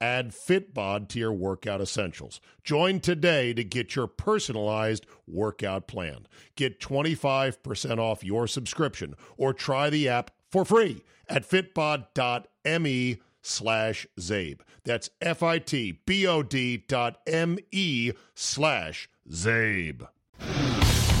Add Fitbod to your workout essentials. Join today to get your personalized workout plan. Get 25% off your subscription or try the app for free at fitbod.me slash Zabe. That's F-I-T-B-O-D dot M-E slash Zabe.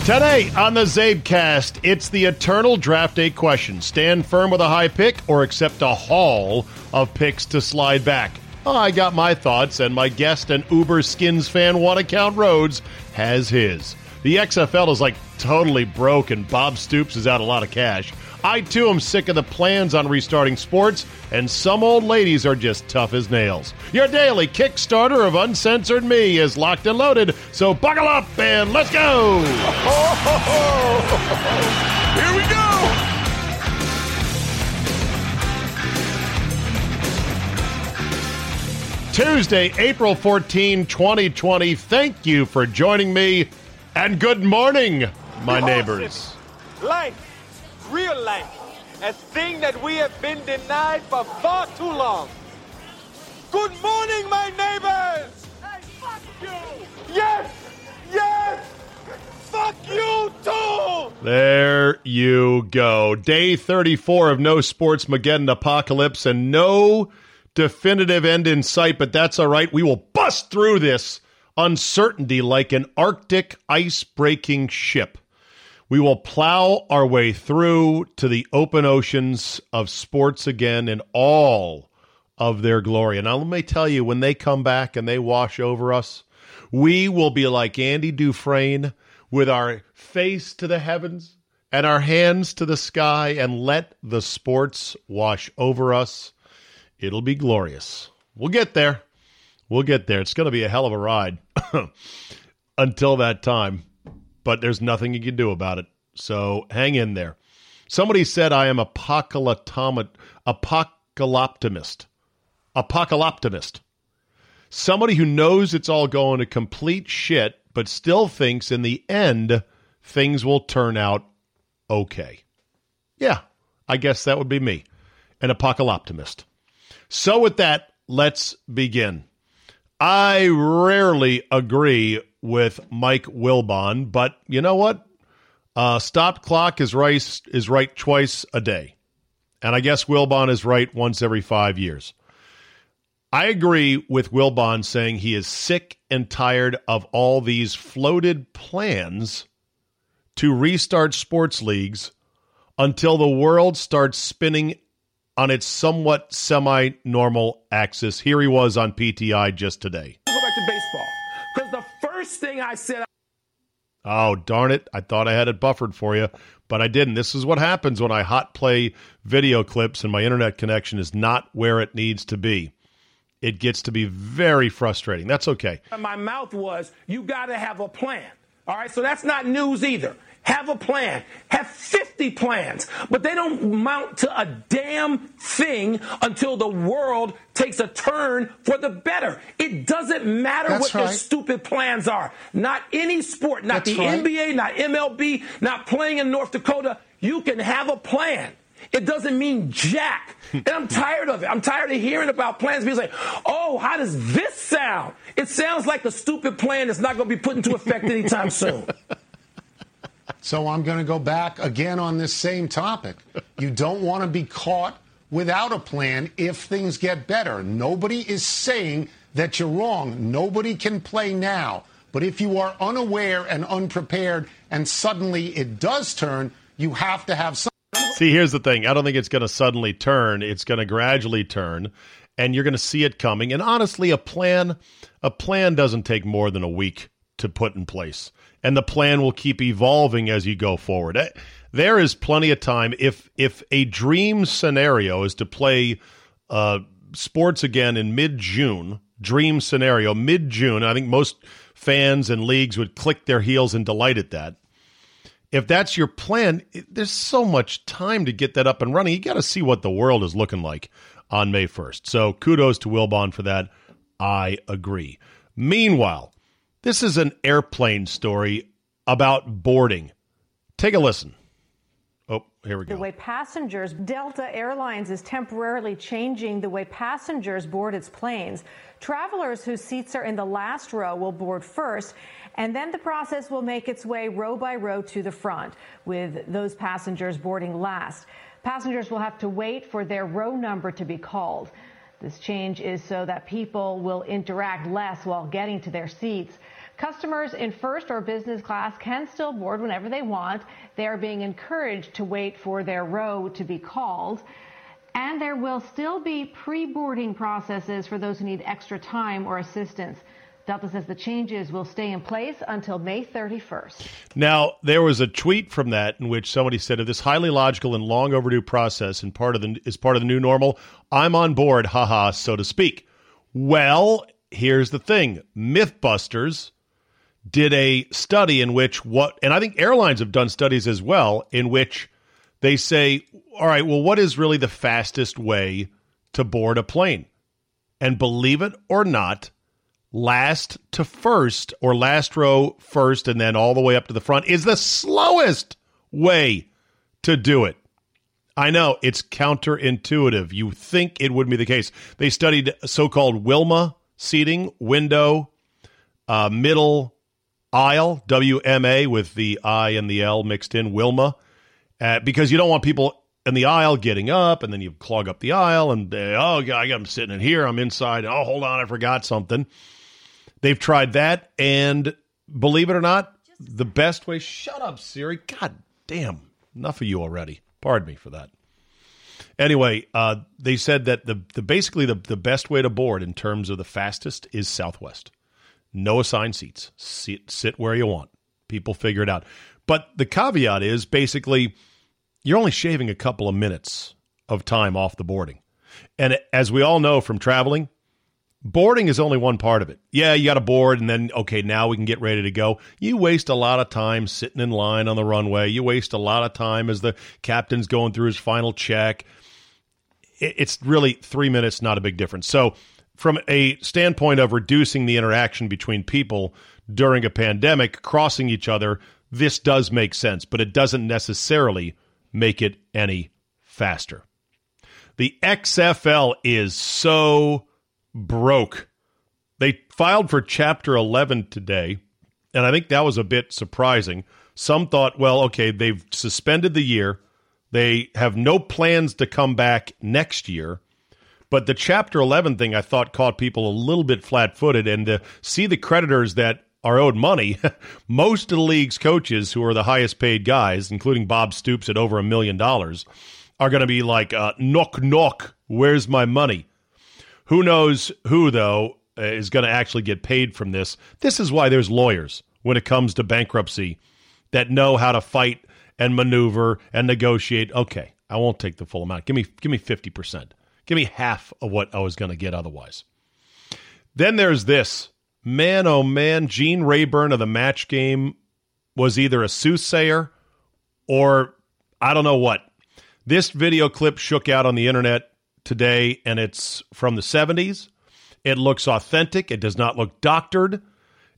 Today on the Zabecast, it's the eternal draft day question. Stand firm with a high pick or accept a haul of picks to slide back? Oh, I got my thoughts, and my guest and Uber Skins fan, One Account Rhodes, has his. The XFL is like totally broke, and Bob Stoops is out a lot of cash. I too am sick of the plans on restarting sports, and some old ladies are just tough as nails. Your daily Kickstarter of Uncensored Me is locked and loaded, so buckle up and let's go! Tuesday, April 14, 2020. Thank you for joining me, and good morning, my neighbors. Life, real life, a thing that we have been denied for far too long. Good morning, my neighbors! Hey, fuck you! Yes! Yes! Fuck you too! There you go. Day 34 of No Sports Mageddon Apocalypse and no definitive end in sight, but that's all right. We will bust through this uncertainty like an Arctic ice breaking ship. We will plow our way through to the open oceans of sports again in all of their glory. And now let me tell you, when they come back and they wash over us, we will be like Andy Dufresne with our face to the heavens and our hands to the sky and let the sports wash over us. It'll be glorious. We'll get there. We'll get there. It's going to be a hell of a ride until that time, but there's nothing you can do about it. So hang in there. Somebody said I am apocalyptomist, apocalyptimist. Apocalyptimist. Somebody who knows it's all going to complete shit, but still thinks in the end things will turn out okay. Yeah, I guess that would be me, an apocalyptimist. So, with that, let's begin. I rarely agree with Mike Wilbon, but you know what? Uh, stop clock is right is right twice a day, and I guess Wilbon is right once every five years. I agree with Wilbon saying he is sick and tired of all these floated plans to restart sports leagues until the world starts spinning on its somewhat semi normal axis. Here he was on PTI just today. Go back to baseball. Because the first thing I said. Oh, darn it. I thought I had it buffered for you, but I didn't. This is what happens when I hot play video clips and my internet connection is not where it needs to be. It gets to be very frustrating. That's okay. My mouth was, you got to have a plan. All right, so that's not news either. Have a plan. Have 50 plans. But they don't mount to a damn thing until the world takes a turn for the better. It doesn't matter That's what your right. stupid plans are. Not any sport, not That's the right. NBA, not MLB, not playing in North Dakota. You can have a plan. It doesn't mean jack. And I'm tired of it. I'm tired of hearing about plans. being like, oh, how does this sound? It sounds like a stupid plan that's not going to be put into effect anytime soon. So I'm going to go back again on this same topic. You don't want to be caught without a plan if things get better. Nobody is saying that you're wrong. Nobody can play now. But if you are unaware and unprepared and suddenly it does turn, you have to have some. See, here's the thing. I don't think it's going to suddenly turn. It's going to gradually turn. and you're going to see it coming. And honestly, a plan a plan doesn't take more than a week to put in place, and the plan will keep evolving as you go forward. Eh, there is plenty of time. If if a dream scenario is to play uh, sports again in mid June, dream scenario mid June, I think most fans and leagues would click their heels in delight at that. If that's your plan, there's so much time to get that up and running. You got to see what the world is looking like on May 1st. So kudos to Wilbon for that. I agree. Meanwhile, this is an airplane story about boarding. Take a listen. Oh, here we go. The way passengers, Delta Airlines is temporarily changing the way passengers board its planes. Travelers whose seats are in the last row will board first, and then the process will make its way row by row to the front, with those passengers boarding last. Passengers will have to wait for their row number to be called. This change is so that people will interact less while getting to their seats. Customers in first or business class can still board whenever they want. They are being encouraged to wait for their row to be called. And there will still be pre-boarding processes for those who need extra time or assistance. Delta says the changes will stay in place until May 31st. Now, there was a tweet from that in which somebody said, "If this highly logical and long overdue process and part of the is part of the new normal, I'm on board, haha, so to speak." Well, here's the thing: MythBusters did a study in which what, and I think airlines have done studies as well, in which they say, "All right, well, what is really the fastest way to board a plane?" And believe it or not last to first or last row first and then all the way up to the front is the slowest way to do it. I know it's counterintuitive. You think it would be the case. They studied so called Wilma seating, window, uh, middle aisle, WMA with the I and the L mixed in, Wilma, uh, because you don't want people in the aisle getting up and then you clog up the aisle and, uh, oh, I'm sitting in here, I'm inside. Oh, hold on, I forgot something. They've tried that, and believe it or not, the best way. Shut up, Siri. God damn. Enough of you already. Pardon me for that. Anyway, uh, they said that the, the basically the, the best way to board in terms of the fastest is Southwest. No assigned seats. Sit, sit where you want. People figure it out. But the caveat is basically you're only shaving a couple of minutes of time off the boarding. And as we all know from traveling, boarding is only one part of it. Yeah, you got to board, and then, okay, now we can get ready to go. You waste a lot of time sitting in line on the runway. You waste a lot of time as the captain's going through his final check. It's really three minutes, not a big difference. So, from a standpoint of reducing the interaction between people during a pandemic, crossing each other, this does make sense, but it doesn't necessarily make it any faster. The XFL is so broke. They filed for Chapter 11 today, and I think that was a bit surprising. Some thought, well, okay, they've suspended the year. They have no plans to come back next year. But the Chapter 11 thing I thought caught people a little bit flat footed. And to see the creditors that are owed money, most of the league's coaches, who are the highest paid guys, including Bob Stoops at over a million dollars, are going to be like, uh, knock, knock, where's my money? Who knows who, though, uh, is going to actually get paid from this? This is why there's lawyers when it comes to bankruptcy that know how to fight and maneuver and negotiate. Okay, I won't take the full amount. Give me give me 50%. Give me half of what I was going to get otherwise. Then there's this. Man, oh man, Gene Rayburn of the match game was either a soothsayer or I don't know what. This video clip shook out on the internet today, and it's from the 70s. It looks authentic, it does not look doctored.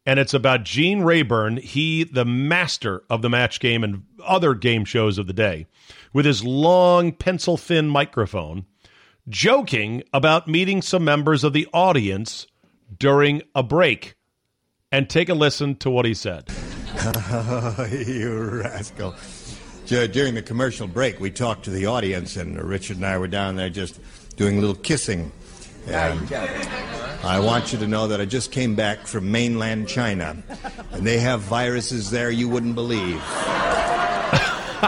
And it's about Gene Rayburn, he, the master of the match game and other game shows of the day, with his long, pencil thin microphone, joking about meeting some members of the audience during a break. And take a listen to what he said. you rascal. During the commercial break, we talked to the audience, and Richard and I were down there just doing a little kissing. And I want you to know that I just came back from mainland China, and they have viruses there you wouldn't believe.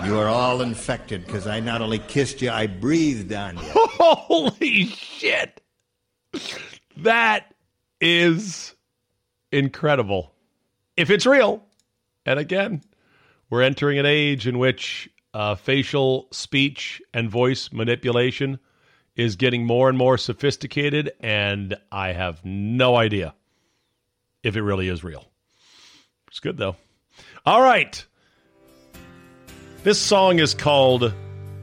You are all infected because I not only kissed you, I breathed on you. Holy shit! That is incredible. If it's real, and again, we're entering an age in which uh, facial speech and voice manipulation is getting more and more sophisticated, and I have no idea if it really is real. It's good, though. All right. This song is called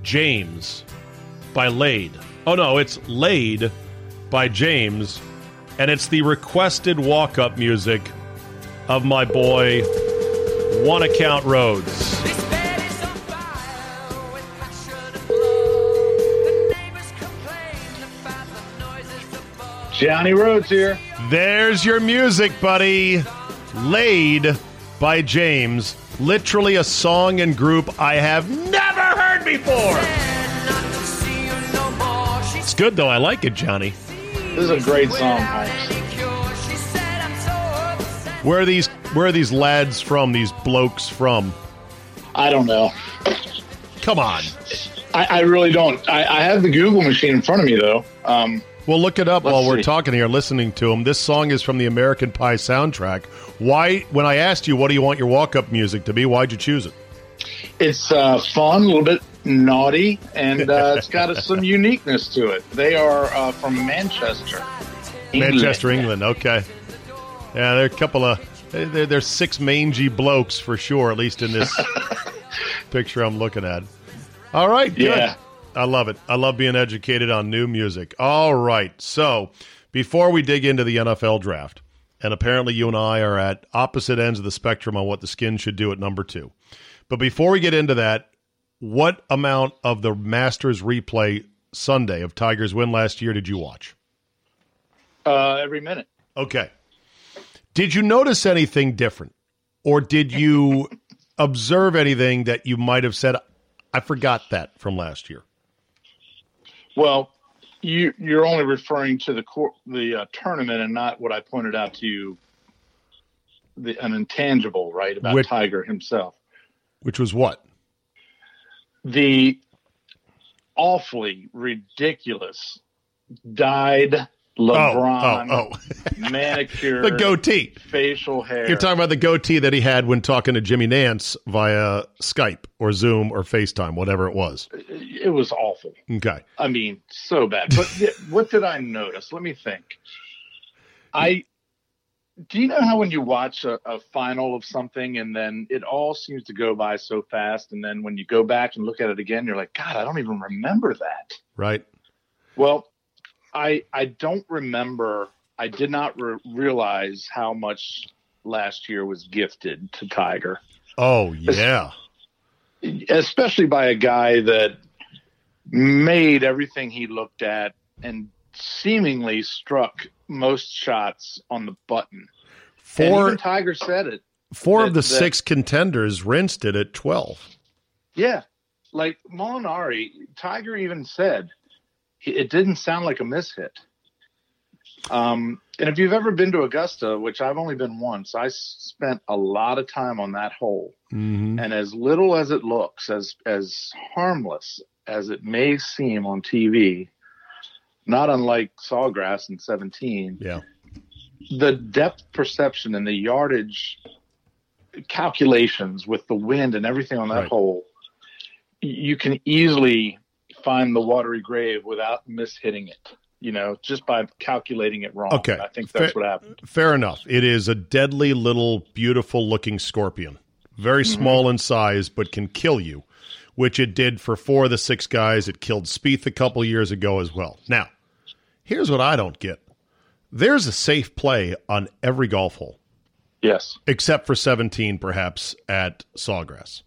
James by Laid. Oh, no, it's Laid by James, and it's the requested walk up music of my boy, One Account Rhodes. Johnny Rhodes here. There's your music, buddy. Laid by James. Literally a song and group I have never heard before. It's good, though. I like it, Johnny. This is a great song, Where are these where are these lads from, these blokes from? I don't know. Come on. I, I really don't. I, I have the Google machine in front of me, though. Um, Well, look it up Let's while we're talking here, listening to him. This song is from the American Pie soundtrack. Why, when I asked you, what do you want your walk up music to be, why'd you choose it? it's uh, fun, a little bit naughty, and uh, it's got some uniqueness to it. They are uh, from Manchester. England. Manchester, England. Okay. Yeah, they're a couple of, they're, they're six mangy blokes for sure, at least in this picture I'm looking at. All right, good. Yeah. I love it. I love being educated on new music. All right. So, before we dig into the NFL draft, and apparently you and I are at opposite ends of the spectrum on what the skin should do at number two. But before we get into that, what amount of the Masters replay Sunday of Tigers' win last year did you watch? Uh, every minute. Okay. Did you notice anything different? Or did you observe anything that you might have said, I forgot that from last year? Well, you, you're only referring to the cor- the uh, tournament and not what I pointed out to you, the, an intangible, right, about Which- Tiger himself. Which was what? the awfully ridiculous dyed Oh, oh, LeBron Oh, oh, manicure the goatee. facial hair. You're talking about the goatee that he had when talking to Jimmy Nantz via Skype or Zoom or FaceTime, whatever it was. it was awful. Okay. I mean, so bad. But what did I notice? Let me think. I do you know how when you watch a, a final of something and then it all seems to go by so fast, and then when you go back and look at it again, you're like, God, I don't even remember that. Right. Well, I I don't remember. I did not re- realize how much last year was gifted to Tiger, Oh, yeah. especially by a guy that made everything he looked at and seemingly struck most shots on the button. Four, even Tiger said it. four of the that- six contenders rinsed it at 12. Yeah, like Molinari, Tiger even said it didn't sound like a mishit. Um, and if you've ever been to Augusta, which I've only been once, I spent a lot of time on that hole. Mm-hmm. And as little as it looks, as as harmless as it may seem on TV, not unlike Sawgrass in 17, Yeah. the depth perception and the yardage calculations with the wind and everything on that Right. hole, you can easily find the watery grave without mishitting it. You know, just by calculating it wrong. Okay. I think that's Fair- what happened. Fair enough. It is a deadly little, beautiful looking scorpion. Very mm-hmm. small in size, but can kill you, which it did for four of the six guys. It killed Spieth a couple years ago as well. Now, here's what I don't get there's a safe play on every golf hole, Yes. except for 17, perhaps, at Sawgrass.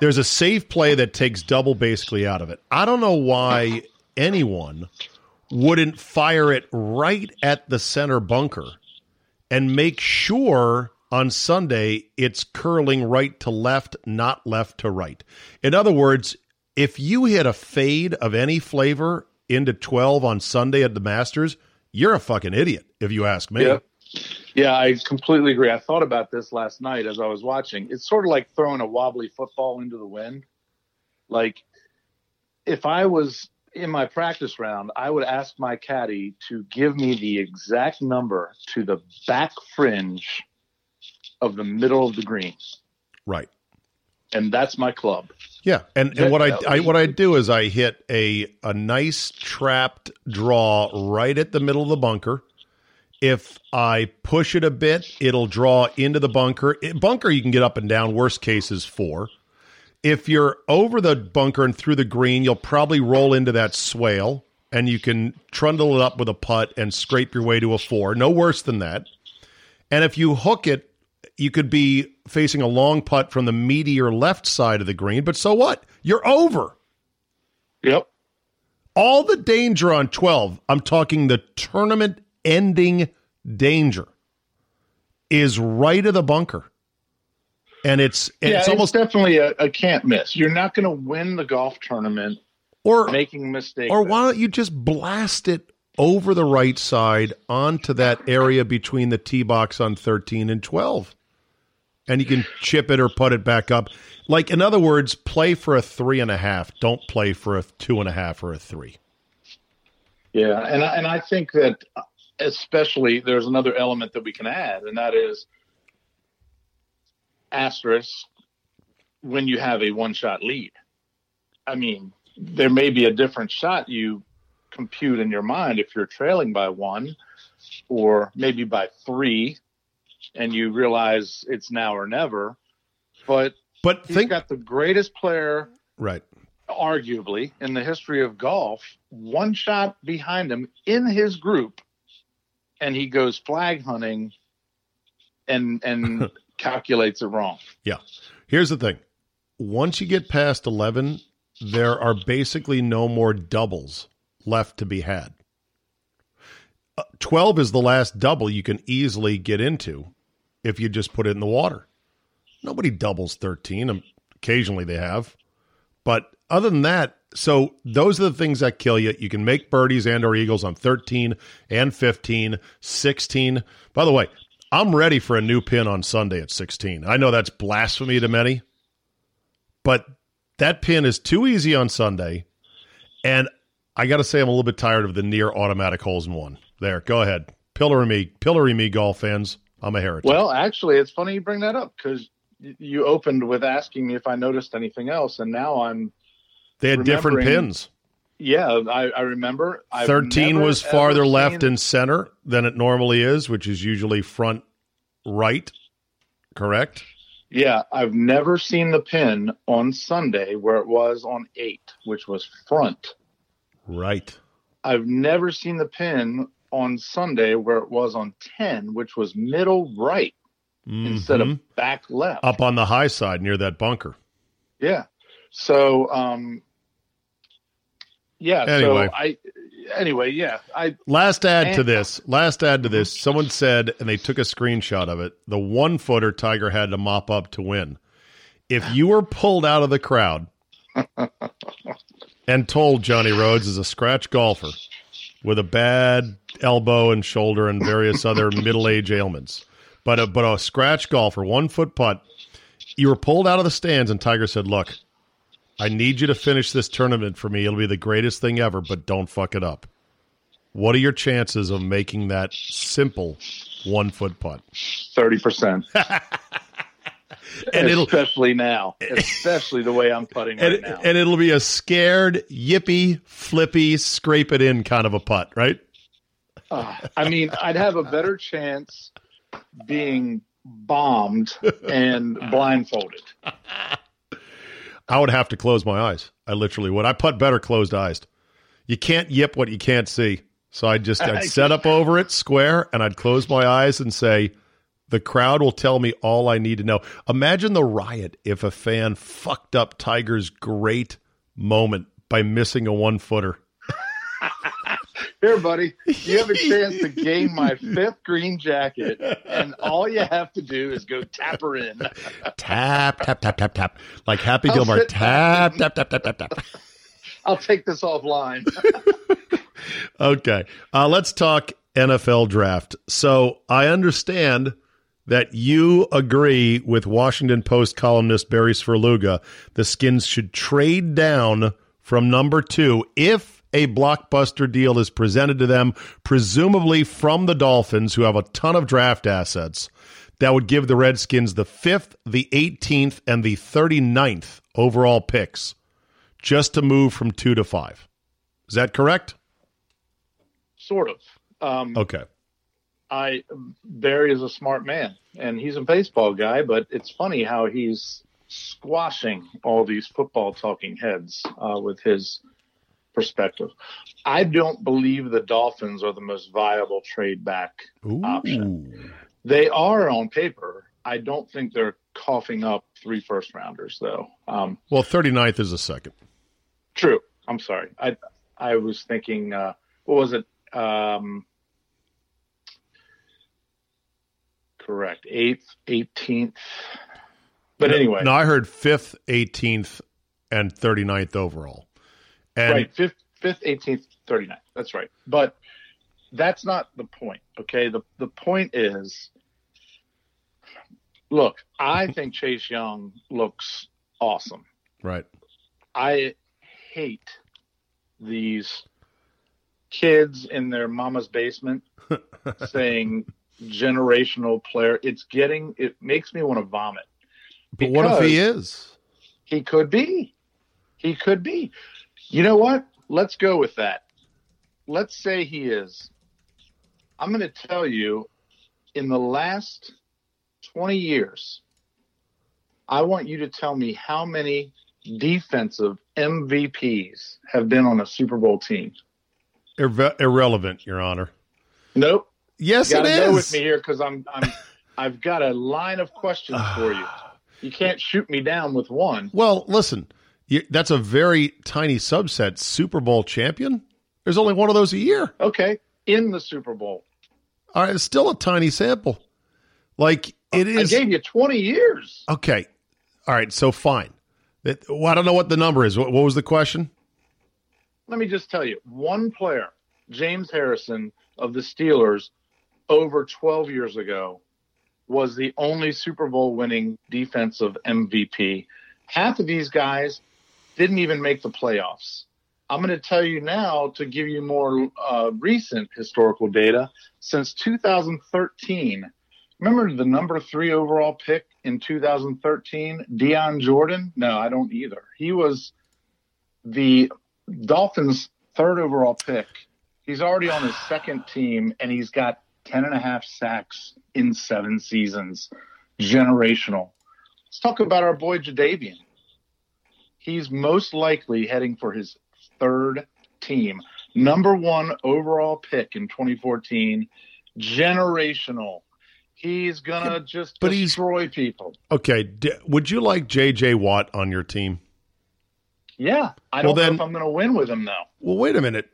There's a safe play that takes double basically out of it. I don't know why anyone wouldn't fire it right at the center bunker and make sure on Sunday it's curling right to left, not left to right. In other words, if you hit a fade of any flavor into 12 on Sunday at the Masters, you're a fucking idiot, if you ask me. Yeah, I completely agree. I thought about this last night as I was watching. It's sort of like throwing a wobbly football into the wind. Like if I was in my practice round, I would ask my caddy to give me the exact number to the back fringe of the middle of the green, Right. and that's my club. Yeah, and, and what I, I what I do is I hit a a nice trapped draw right at the middle of the bunker. If I push it a bit, it'll draw into the bunker. It- bunker you can get up and down. Worst case is four. If you're over the bunker and through the green, you'll probably roll into that swale, and you can trundle it up with a putt and scrape your way to a four. No worse than that. And if you hook it, you could be facing a long putt from the meteor left side of the green, but so what? You're over. Yep. All the danger on 12, I'm talking the tournament ending danger, is right of the bunker. And it's yeah, it's it's almost definitely a, a can't miss. You're not going to win the golf tournament or making mistakes. or why don't you just blast it over the right side onto that area between the tee box on 13 and 12 and you can chip it or put it back up like in other words play for a three and a half don't play for a two and a half or a three Yeah, and I, and I think that especially there's another element that we can add, and that is asterisk when you have a one shot lead. I mean, there may be a different shot you compute in your mind if you're trailing by one or maybe by three and you realize it's now or never. But but he's think got the greatest player right arguably in the history of golf, one shot behind him in his group, and he goes flag hunting and and calculates it wrong. yeah. Here's the thing. Once you get past 11 there are basically no more doubles left to be had. Uh, 12 is the last double you can easily get into if you just put it in the water. Nobody doubles 13 Um, occasionally they have but other than that so those are the things that kill you. You can make birdies and or eagles on 13 and 15 16 by the way i'm ready for a new pin on sunday at 16 i know that's blasphemy to many but that pin is too easy on sunday and i gotta say i'm a little bit tired of the near automatic holes in one. There go ahead. Pillory me pillory me golf fans. I'm a heretic. Well, actually, it's funny you bring that up because you opened with asking me if I noticed anything else, and now I'm they had different pins yeah, I, I remember. I've 13 never, was farther left and center than it normally is, which is usually front right. Correct? Yeah, I've never seen the pin on Sunday where it was on eight, which was front. Right. I've never seen the pin on Sunday where it was on 10, which was middle right instead Mhm. of back left. up on the high side near that bunker. Yeah. So, um, yeah. Anyway. So I, anyway, yeah. I, Last add to this. Last add to this. Someone said, and they took a screenshot of it. The one footer Tiger had to mop up to win. If you were pulled out of the crowd and told Johnny Rhodes is a scratch golfer with a bad elbow and shoulder and various other middle age ailments, but a, but a scratch golfer, one foot putt, you were pulled out of the stands and Tiger said, "Look, I need you to finish this tournament for me. It'll be the greatest thing ever, but don't fuck it up." What are your chances of making that simple one foot putt? 30%. And it'll especially now, especially the way I'm putting right and, now. and it'll be a scared, yippy, flippy, scrape it in kind of a putt, right? Uh, I mean, I'd have a better chance being bombed and blindfolded. I would have to close my eyes. I literally would. I putt better closed eyes. You can't yip what you can't see. So I just I'd set up over it square and I'd close my eyes and say, the crowd will tell me all I need to know. Imagine the riot if a fan fucked up Tiger's great moment by missing a one footer. Here, buddy, you have a chance to gain my fifth green jacket, and all you have to do is go tap her in. Tap, tap, tap, tap, tap. Like Happy I'll Gilmore. sit Tap, tap, tap, tap, tap, tap. I'll take this offline. Okay. Uh, let's talk NFL draft. So I understand that you agree with Washington Post columnist Barry Svrluga. The Skins should trade down from number two if a blockbuster deal is presented to them, presumably from the Dolphins, who have a ton of draft assets, that would give the Redskins the 5th, the 18th, and the 39th overall picks just to move from two to five. Is that correct? Sort of. Um, Okay. I Barry is a smart man, and he's a baseball guy. But it's funny how he's squashing all these football talking heads uh, with his perspective. I don't believe the Dolphins are the most viable trade back option. They are on paper. I don't think they're coughing up three first rounders, though. Um, Well, 39th is a second. True. I'm sorry. I I was thinking. Uh, what was it? Um, correct. Eighth, eighteenth. But anyway, No, I heard 5th, 18th, and 39th overall. And right. Fifth, fifth, eighteenth, 39th. That's right. But that's not the point. Okay. The the point is, look. I think Chase Young looks awesome. right. I hate these kids in their mama's basement saying generational player. It's getting it makes me want to vomit. But what if he is? He could be. He could be. You know what? Let's go with that. Let's say he is. I'm going to tell you in the last 20 years, I want you to tell me how many defensive MVPs have been on a Super Bowl team. Irre- irrelevant, Your Honor. Nope. Yes, You it gotta go with me here because I'm I'm I've got a line of questions for you. You can't shoot me down with one. Well, listen, that's a very tiny subset. Super Bowl champion? There's only one of those a year. Okay, in the Super Bowl, All right, it's still a tiny sample. Like it is. I gave you 20 years. okay. All right, so fine. That, well, I don't know what the number is. What, what was the question? Let me just tell you, one player, James Harrison of the Steelers, over 12 years ago, was the only Super Bowl winning defensive MVP. Half of these guys didn't even make the playoffs. I'm going to tell you now to give you more uh, recent historical data. Since 2013, remember the number three overall pick in 2013, Dion Jordan? No, I don't either. He was the Dolphins' third overall pick. He's already on his second team, and he's got 10 and a half sacks in seven seasons. Generational. Let's talk about our boy Jadeveon. He's most likely heading for his third team. Number one overall pick in 2014. Generational. He's gonna just but he's- destroy people. Okay, d- would you like J.J. Watt on your team? Yeah, I Well, don't then- know if I'm gonna win with him though. Well, wait a minute.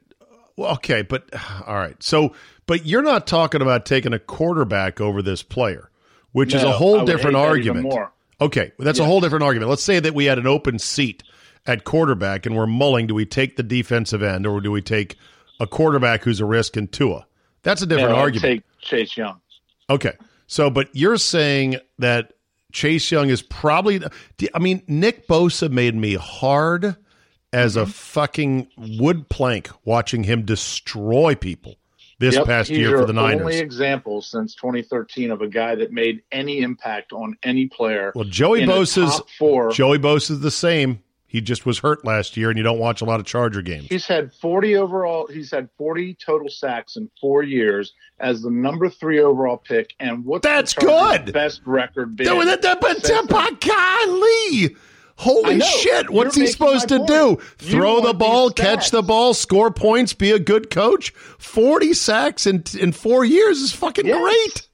Well, okay, but all right. So, but you're not talking about taking a quarterback over this player, which is a whole different argument. Okay, well, that's a whole different argument. Let's say that we had an open seat at quarterback and we're mulling do we take the defensive end or do we take a quarterback who's a risk in Tua? That's a different No, argument. Take Chase Young. Okay. So, but you're saying that Chase Young is probably, I mean, Nick Bosa made me hard as Mm-hmm. a fucking wood plank watching him destroy people this Yep, past year for the Niners. Only example since 2013 of a guy that made any impact on any player. well, Joey Bosa's four. Joey Bosa's the same. He just was hurt last year, and you don't watch a lot of Charger games. He's had 40 overall. He's had 40 total sacks in four years as the number three overall pick. And what's the That's good. Best record been? That- that- but then? golly. Holy shit. What's You're he supposed to do? point. You Throw the ball, catch the ball, score points, be a good coach? 40 sacks in, in four years is fucking Yes. great.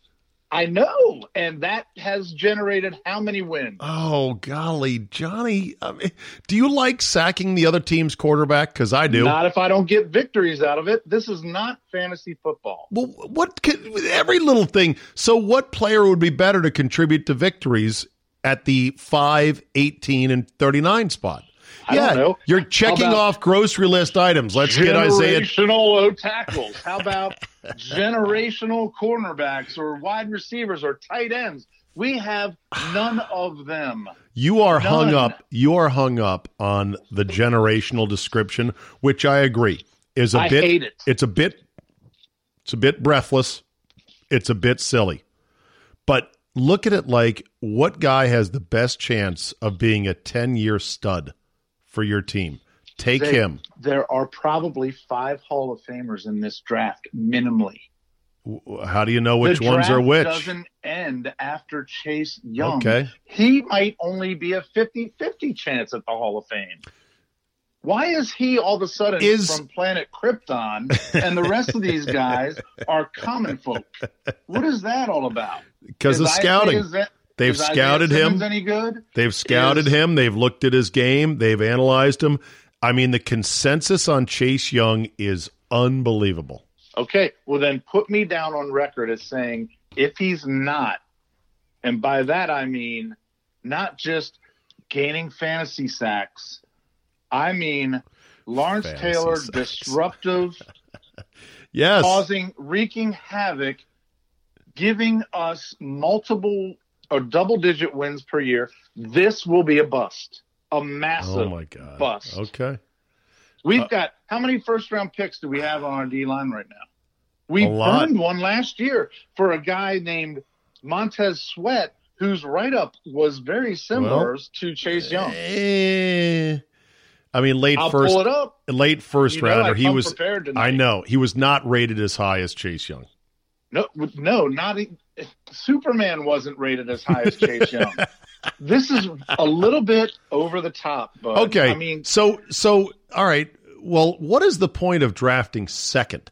I know, and that has generated how many wins? Oh, golly. Johnny, I mean, do you like sacking the other team's quarterback? Because I do. Not if I don't get victories out of it. This is not fantasy football. well, what could, every little thing. So, what player would be better to contribute to victories at the 5, 18, and 39 spot? I yeah, you're checking off grocery list items. Let's get Isaiah. generational O tackles. How about generational cornerbacks or wide receivers or tight ends? We have none of them. You are hung up. You are hung up on the generational description, which I agree is a I bit. hate it. It's a bit. It's a bit breathless. It's a bit silly. But look at it like what guy has the best chance of being a ten-year stud for your team? Take They- him. There are probably five Hall of Famers in this draft, minimally. How do you know which ones are which? doesn't end after Chase Young. Okay. He might only be a 50-50 chance at the Hall of Fame. Why is he all of a sudden Is- from planet Krypton and the rest of these guys are common folk? What is that all about? Because of scouting. They've scouted him. Any good? They've scouted is- him. They've looked at his game. They've analyzed him. I mean, the consensus on Chase Young is unbelievable. Okay, well then put me down on record as saying if he's not, and by that I mean not just gaining fantasy sacks, I mean Lawrence Fantasy Taylor sacks. disruptive, Yes. causing wreaking havoc, giving us multiple or double digit wins per year. This will be a bust. A massive Oh my god. bust. Okay. We've Uh, got how many first round picks do we have on our D line right now? We burned one last year for a guy named Montez Sweat, whose write up was very similar Well, to Chase Young. Eh, I mean, late I'll first, pull it up. late first You rounder. He was. prepared tonight. I know he was not rated as high as Chase Young. No, no, not Superman wasn't rated as high as Chase Young. This is a little bit over the top, but Okay. I mean, so so all right. Well, what is the point of drafting second?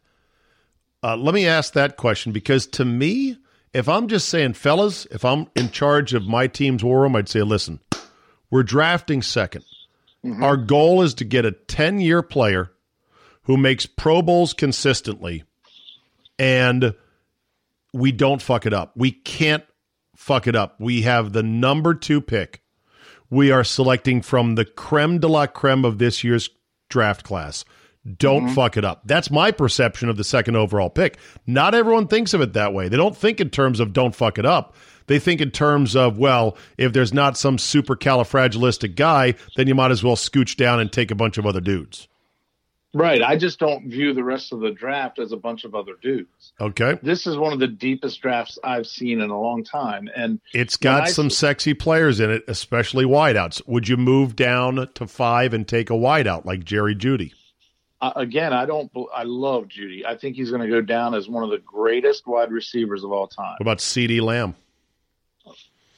Uh, let me ask that question because to me, if I'm just saying, fellas, if I'm in charge of my team's war room, I'd say, listen, we're drafting 2nd Our goal is to get a 10 year player who makes Pro Bowls consistently and we don't fuck it up. We can't fuck it up. We have the number two pick. We are selecting from the creme de la creme of this year's draft class. Don't mm-hmm. fuck it up. That's my perception of the second overall pick. Not everyone thinks of it that way. They don't think in terms of don't fuck it up. They think in terms of, well, if there's not some super califragilistic guy, then you might as well scooch down and take a bunch of other dudes. Right. I just don't view the rest of the draft as a bunch of other dudes. Okay. This is one of the deepest drafts I've seen in a long time, and it's got I some sexy players in it, especially wideouts. Would you move down to five and take a wideout like Jerry Jeudy? uh, again, I don't. I love Jeudy. I think he's going to go down as one of the greatest wide receivers of all time. What about CeeDee Lamb?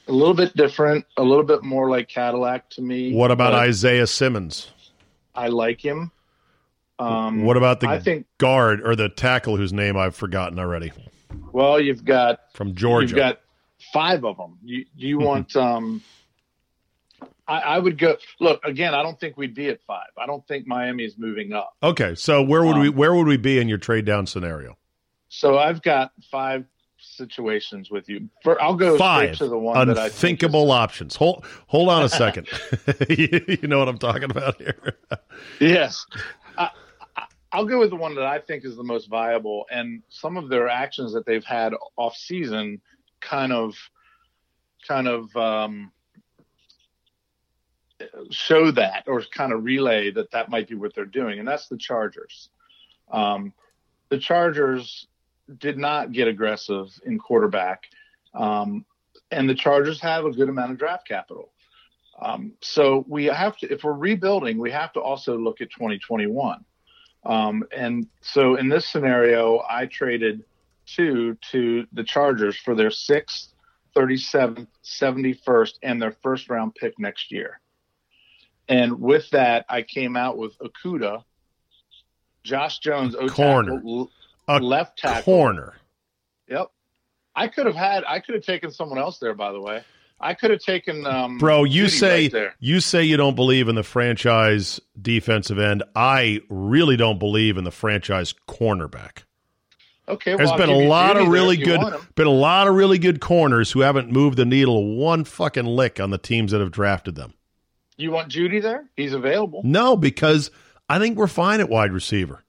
A little bit different, a little bit more like Cadillac to me. What about Isaiah Simmons? I like him. Um, what about the I think. guard or the tackle whose name I've forgotten already Well, you've got from Georgia? You've got five of them. You do you want? Um, I, I would go. Look again. I don't think we'd be at five. I don't think Miami is moving up. okay, so where would we Um, where would we be in your trade down scenario? So I've got five situations with you. For, I'll go Five to the one that I think is- unthinkable options. Hold hold on a second. you, you know what I'm talking about here. Yes. I, I'll go with the one that I think is the most viable, and some of their actions that they've had off season kind of, kind of um, show that, or kind of relay that that might be what they're doing, and that's the Chargers. Um, the Chargers did not get aggressive in quarterback, um, and the Chargers have a good amount of draft capital. Um, so we have to, if we're rebuilding, we have to also look at 2021. Um, and so in this scenario, I traded two to the Chargers for their sixth, 37th, 71st, and their first round pick next year. And with that, I came out with Okudah, Josh Jones, O Corner. A left tackle. corner. Yep. I could have had, I could have taken someone else there, by the way. I could have taken, um, Bro, you say right there. you say you don't believe in the franchise defensive end. I really don't believe in the franchise cornerback. Okay, There's well, I'll been a lot of really good been a lot of really good corners who haven't moved the needle one fucking lick on the teams that have drafted them. You want Jeudy there? He's available. No, because I think we're fine at wide receiver.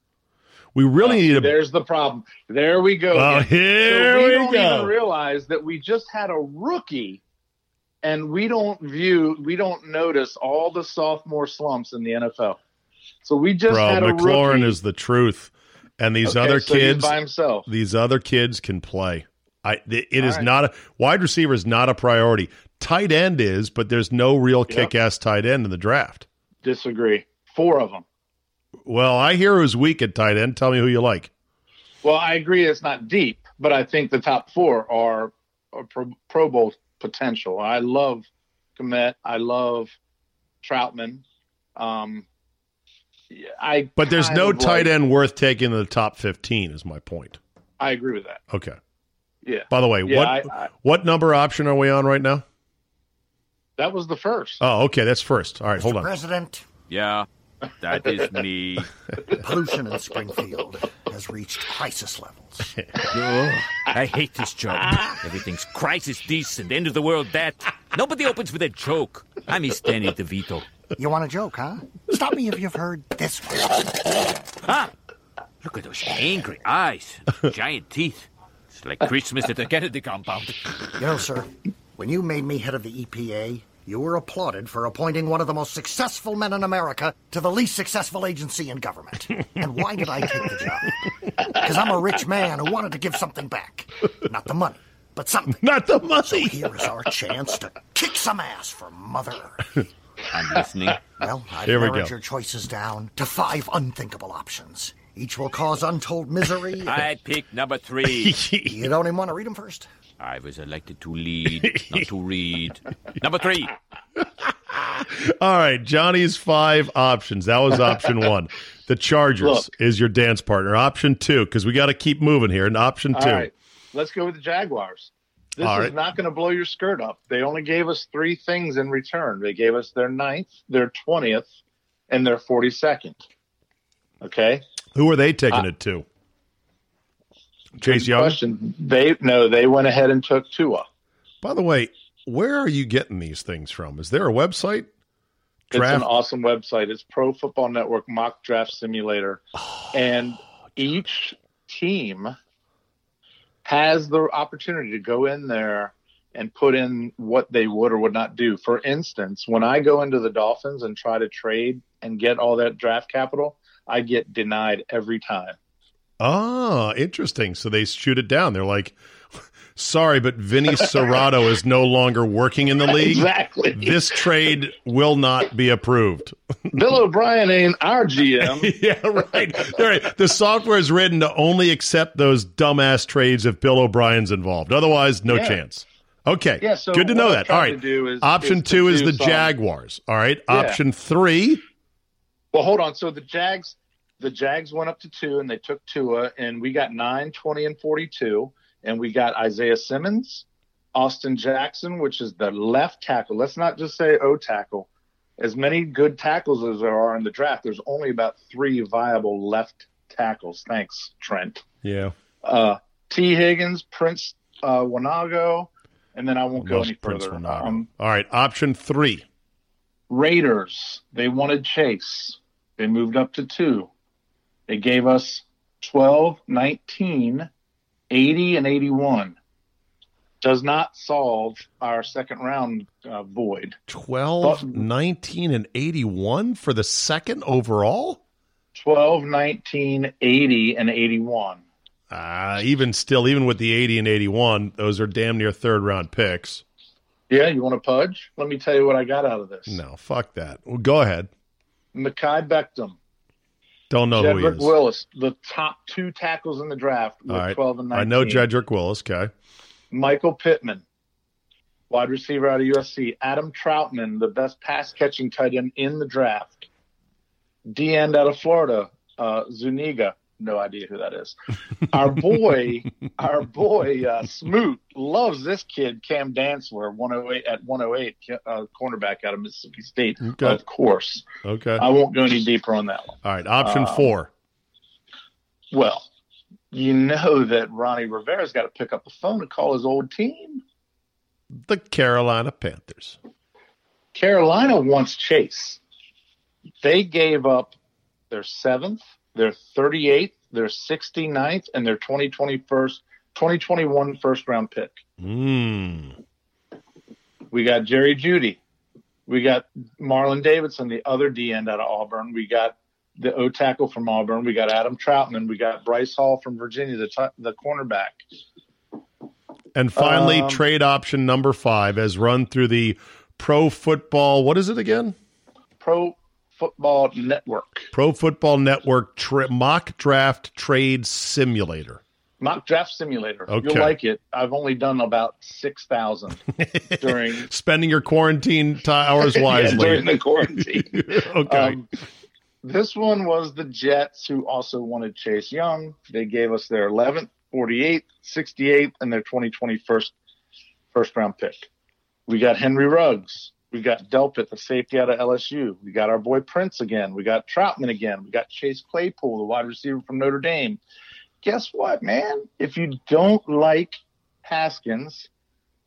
We really Oh, need a. There's the problem. There we go. Oh, again. here so we, we don't go. even realize that we just had a rookie, and we don't view, we don't notice all the sophomore slumps in the NFL. So we just Bro, had McLaurin rookie. is the truth, and these Okay, other so kids, by himself. these other kids can play. I it it is right. not a wide receiver is not a priority. Tight end is, but there's no real Yep. kick-ass tight end in the draft. Disagree. Four of them. Well, I hear who's weak at tight end. Tell me who you like. Well, I agree it's not deep, but I think the top four are, are pro, pro Bowl potential. I love Kmet. I love Trautman. Um, I But there's no of tight like- end worth taking in the top 15 is my point. I agree with that. Okay. Yeah, By the way, Yeah, what I- I- what number option are we on right now? that was the first. Oh, okay, that's first. All right, hold on. President, Yeah, that is me. pollution in Springfield has reached crisis levels. Ugh, oh, I hate this job. Everything's crisis decent, end of the world that. Nobody opens with a joke. I miss Danny DeVito. You want a joke, huh? Stop me if you've heard this one. Huh? Look at those angry eyes, giant teeth. It's like Christmas at the Kennedy compound. You know, sir, when you made me head of the EPA, you were applauded for appointing one of the most successful men in America to the least successful agency in government. And why did I take the job? Because I'm a rich man who wanted to give something back. Not the money, but something. Not the So money. here is our chance to kick some ass for Mother Earth. I'm listening. Well, I've Here we narrowed go. your choices down to five unthinkable options. Each will cause untold misery. I pick number three. you don't even want to read them first? I was elected to lead, not to read. Number three. All right, Johnny's five options. That was option one. The Chargers Look. is your dance partner. Option two, because we got to keep moving here. And option two. right, let's go with the Jaguars. This All is right. not going to blow your skirt up. They only gave us three things in return. They gave us their ninth, their twentieth, and their forty-second. Okay. Who are they taking it to? Chase Young. Question. They no, they went ahead and took Tua. By the way, where are you getting these things from? Is there a website? It's an awesome website. It's Pro Football Network Mock Draft Simulator, oh, and each team has the opportunity to go in there and put in what they would or would not do. For instance, when I go into the Dolphins and try to trade and get all that draft capital, I get denied every time. Ah, interesting. So they shoot it down. They're like, sorry, but Vinny Cerrato is no longer working in the league. Exactly. This trade will not be approved. Bill O'Brien ain't our GM. yeah, right. right. The software is written to only accept those dumbass trades if Bill O'Brien's involved. Otherwise, no Yeah. chance. Okay. Yeah, so Good to know that. All right. is- Option is two is the some- Jaguars. All right. Yeah. Option three. Well, hold on. So the Jags, the Jags went up to two, and they took Tua, and we got nine, 20, and forty-two, and we got Isaiah Simmons, Austin Jackson, which is the left tackle. Let's not just say O tackle. As many good tackles as there are in the draft, there's only about three viable left tackles. Thanks, Trent. Yeah. Uh, T. Higgins, Prince uh, Wanogho, and then I won't go any Prince further. Um, All right. Option three. Raiders, they wanted Chase. They moved up to two. They gave us 12, 19, 80, and 81. Does not solve our second round uh, void. 12, But- 19, and 81 for the second overall? 12, 19, 80, and 81. Uh, even still, even with the 80 and 81, those are damn near third round picks. Yeah, you want to pudge? Let me tell you what I got out of this. No, fuck that. Well, go ahead. Mekhi Becton, Don't know who he Jedrick is. Willis, the top two tackles in the draft with right. 12 and 19. I know Jedrick Willis. Okay. Michael Pittman, wide receiver out of USC. Adam Trautman, the best pass catching tight end in the draft. D end out of Florida, uh, Zuniga. No idea who that is. Our boy, our boy uh, Smoot loves this kid, Cam Dantzler, 108 at 108, uh, cornerback out of Mississippi State. Okay. Of course, Okay. I won't go any deeper on that one. All right. Option Um, four. Well, you know that Ronnie Rivera's got to pick up the phone and call his old team. The Carolina Panthers. Carolina wants Chase. They gave up their seventh, their 38th, their 69th, and their 2021 2021 first round pick. Mm. We got Jerry Jeudy. We got Marlon Davidson, the other D end out of Auburn. We got the O tackle from Auburn. We got Adam Trautman. We got Bryce Hall from Virginia, the t- the cornerback. And finally, Um, trade option number five, as run through the Pro Football. What is it again? Pro Football Network. Pro Football Network tra- mock draft trade simulator. Mock draft simulator. Okay. You'll like it. I've only done about six thousand during Spending your quarantine ti hours yeah, wisely. during the quarantine. okay. Um, this one was the Jets, who also wanted Chase Young. They gave us their 11th, 48th, 68th, and their 2020 first, first round pick. We got Henry Ruggs. We got Delpit, the safety out of LSU. We got our boy Prince again. We got Trautman again. We got Chase Claypool, the wide receiver from Notre Dame. Guess what, man? If you don't like Haskins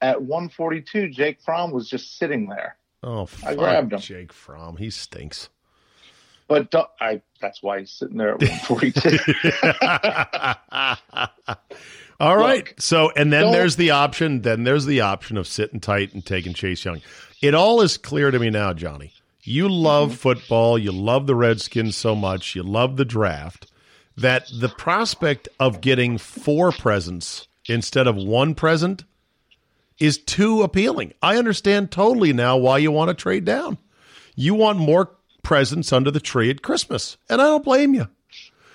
at 142, Jake Fromm was just sitting there. oh, I grabbed him. Jake Fromm. He stinks. But I that's why he's sitting there at 142. All right. Look, so, and then there's the option. Then there's the option of sitting tight and taking Chase Young. It all is clear to me now, Johnny. You love Mm-hmm. football. You love the Redskins so much. You love the draft. That the prospect of getting four presents instead of one present is too appealing. I understand totally now why you want to trade down. You want more presents under the tree at Christmas, and I don't blame you.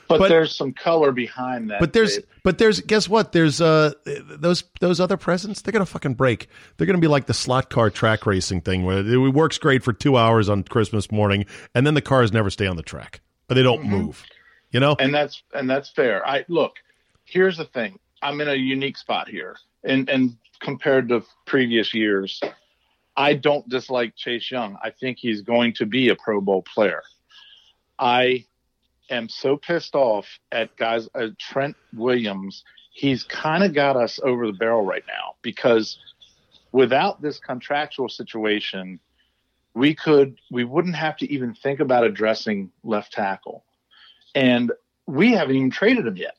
But, But- there's some color behind that. But there's, Dave. but there's, guess what? There's uh those those other presents. They're gonna fucking break. They're gonna be like the slot car track racing thing, where it works great for two hours on Christmas morning, and then the cars never stay on the track, or they don't move. You know? and that's and that's fair. I look. Here's the thing. I'm in a unique spot here, and and compared to previous years, I don't dislike Chase Young. I think he's going to be a Pro Bowl player. I am so pissed off at guys uh, Trent Williams. He's kind of got us over the barrel right now because without this contractual situation, we could we wouldn't have to even think about addressing left tackle and we haven't even traded him yet.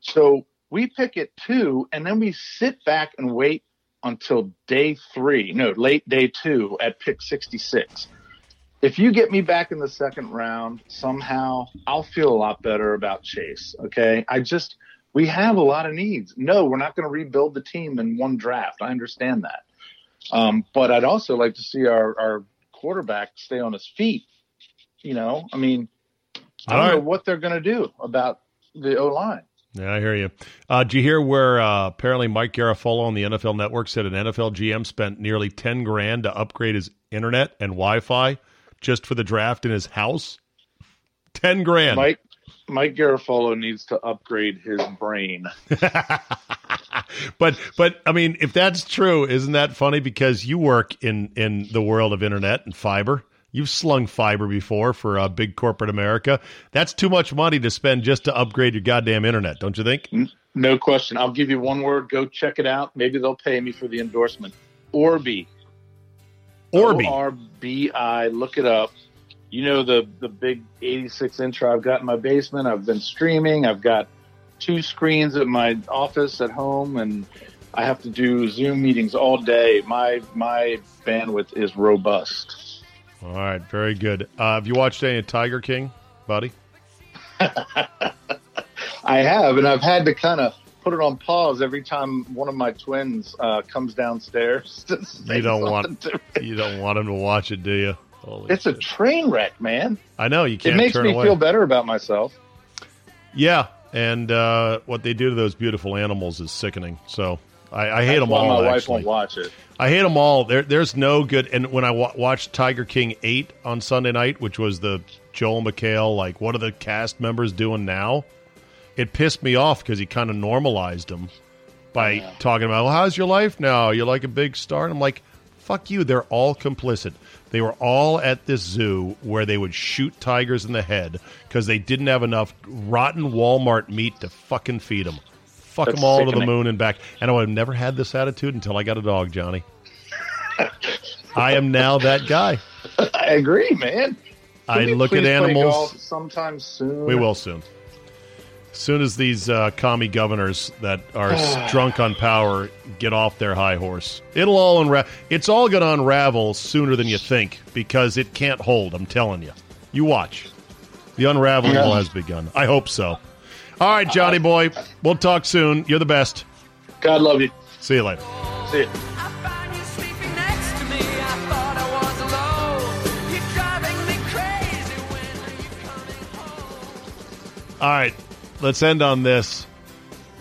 So we pick at two, and then we sit back and wait until day three, no, late day two at pick 66. If you get me back in the second round somehow, I'll feel a lot better about Chase. Okay. I just, we have a lot of needs. No, we're not going to rebuild the team in one draft. I understand that. Um, but I'd also like to see our, our quarterback stay on his feet. You know, I mean, I don't know what they're going to do about the O line. Yeah, I hear you. Uh, did you hear where uh, apparently Mike Garafolo on the NFL Network said an NFL GM spent nearly ten grand to upgrade his internet and Wi-Fi just for the draft in his house? Ten grand. Mike Mike Garafolo needs to upgrade his brain. but but I mean, if that's true, isn't that funny? Because you work in in the world of internet and fiber. You've slung fiber before for uh, big corporate America. That's too much money to spend just to upgrade your goddamn internet, don't you think? No question. I'll give you one word. Go check it out. Maybe they'll pay me for the endorsement. Orbi. Orbi. O R B I. Look it up. You know the the big 86 inch I've got in my basement. I've been streaming. I've got two screens at my office at home, and I have to do Zoom meetings all day. My my bandwidth is robust. All right, very good. Uh, have you watched any Tiger King, buddy? I have, and I've had to kind of put it on pause every time one of my twins uh, comes downstairs. You don't want you don't want him to watch it, do you? Holy It's a train wreck, man. I know you can't it makes me away. feel better about myself. Yeah, and uh, what they do to those beautiful animals is sickening. So I, I hate That's them all. My wife won't watch it. I hate them all. There, there's no good. And when I wa- watched Tiger King eight on Sunday night, which was the Joel McHale, like what are the cast members doing now? It pissed me off because he kind of normalized them by talking about, well, how's your life now? You're like a big star. And I'm like, fuck you. They're all complicit. They were all at this zoo where they would shoot tigers in the head because they didn't have enough rotten Walmart meat to fucking feed them. Fuck That's them all to the moon and back. And I would have never had this attitude until I got a dog, Johnny. I am now that guy. I agree, man. Can I look at animals. golf sometime soon. We will soon. As soon as these uh, commie governors that are drunk on power get off their high horse, it'll all unravel. It's all going to unravel sooner than you think because it can't hold. I'm telling you. You watch. The unraveling Yeah. has begun. I hope so. All right, Johnny boy. We'll talk soon. You're the best. God love you. See you later. See you. All right, let's end on this.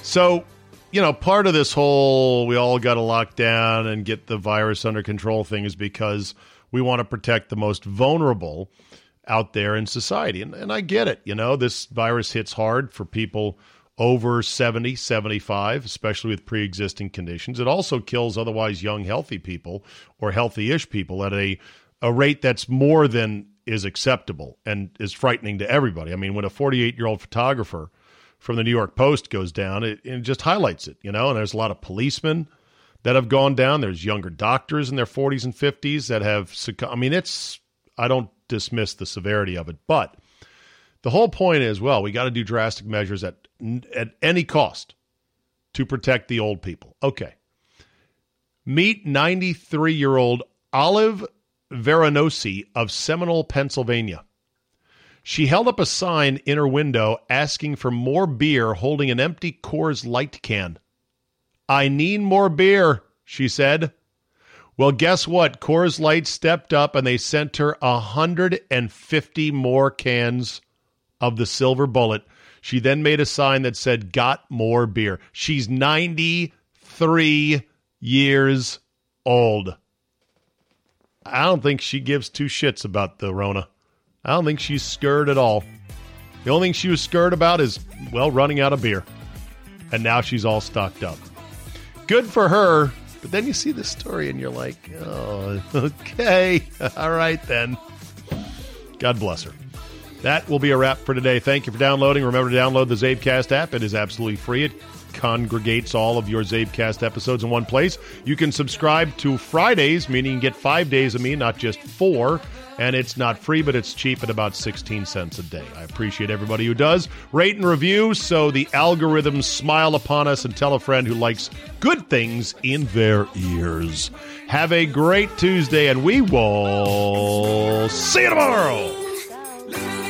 So, you know, part of this whole we all got to lock down and get the virus under control thing is because we want to protect the most vulnerable out there in society. And, and I get it. You know, this virus hits hard for people over 70, 75, especially with pre existing conditions. It also kills otherwise young, healthy people or healthy ish people at a, a rate that's more than is acceptable and is frightening to everybody. I mean, when a 48 year old photographer from the New York Post goes down, it, it just highlights it, you know, and there's a lot of policemen that have gone down. There's younger doctors in their 40s and 50s that have succumbed. I mean, it's, I don't dismiss the severity of it, but the whole point is, well, we got to do drastic measures at at any cost to protect the old people. Okay. Meet 93 year old Olive Veronesi of Seminole, Pennsylvania. She held up a sign in her window asking for more beer, holding an empty Coors Light can. I need more beer, she said. Well, guess what? Coors Light stepped up and they sent her a 150 more cans of the silver bullet. She then made a sign that said, Got more beer. She's 93 years old. I don't think she gives two shits about the Rona. I don't think she's scared at all. The only thing she was scared about is, well, running out of beer. And now she's all stocked up. Good for her. But then you see the story and you're like, oh, okay. All right, then. God bless her. That will be a wrap for today. Thank you for downloading. Remember to download the Zabecast app. It is absolutely free. It congregates all of your Zabecast episodes in one place. You can subscribe to Fridays, meaning you get five days of me, not just four. And it's not free, but it's cheap at about 16 cents a day. I appreciate everybody who does. Rate and review so the algorithms smile upon us and tell a friend who likes good things in their ears. Have a great Tuesday, and we will see you tomorrow.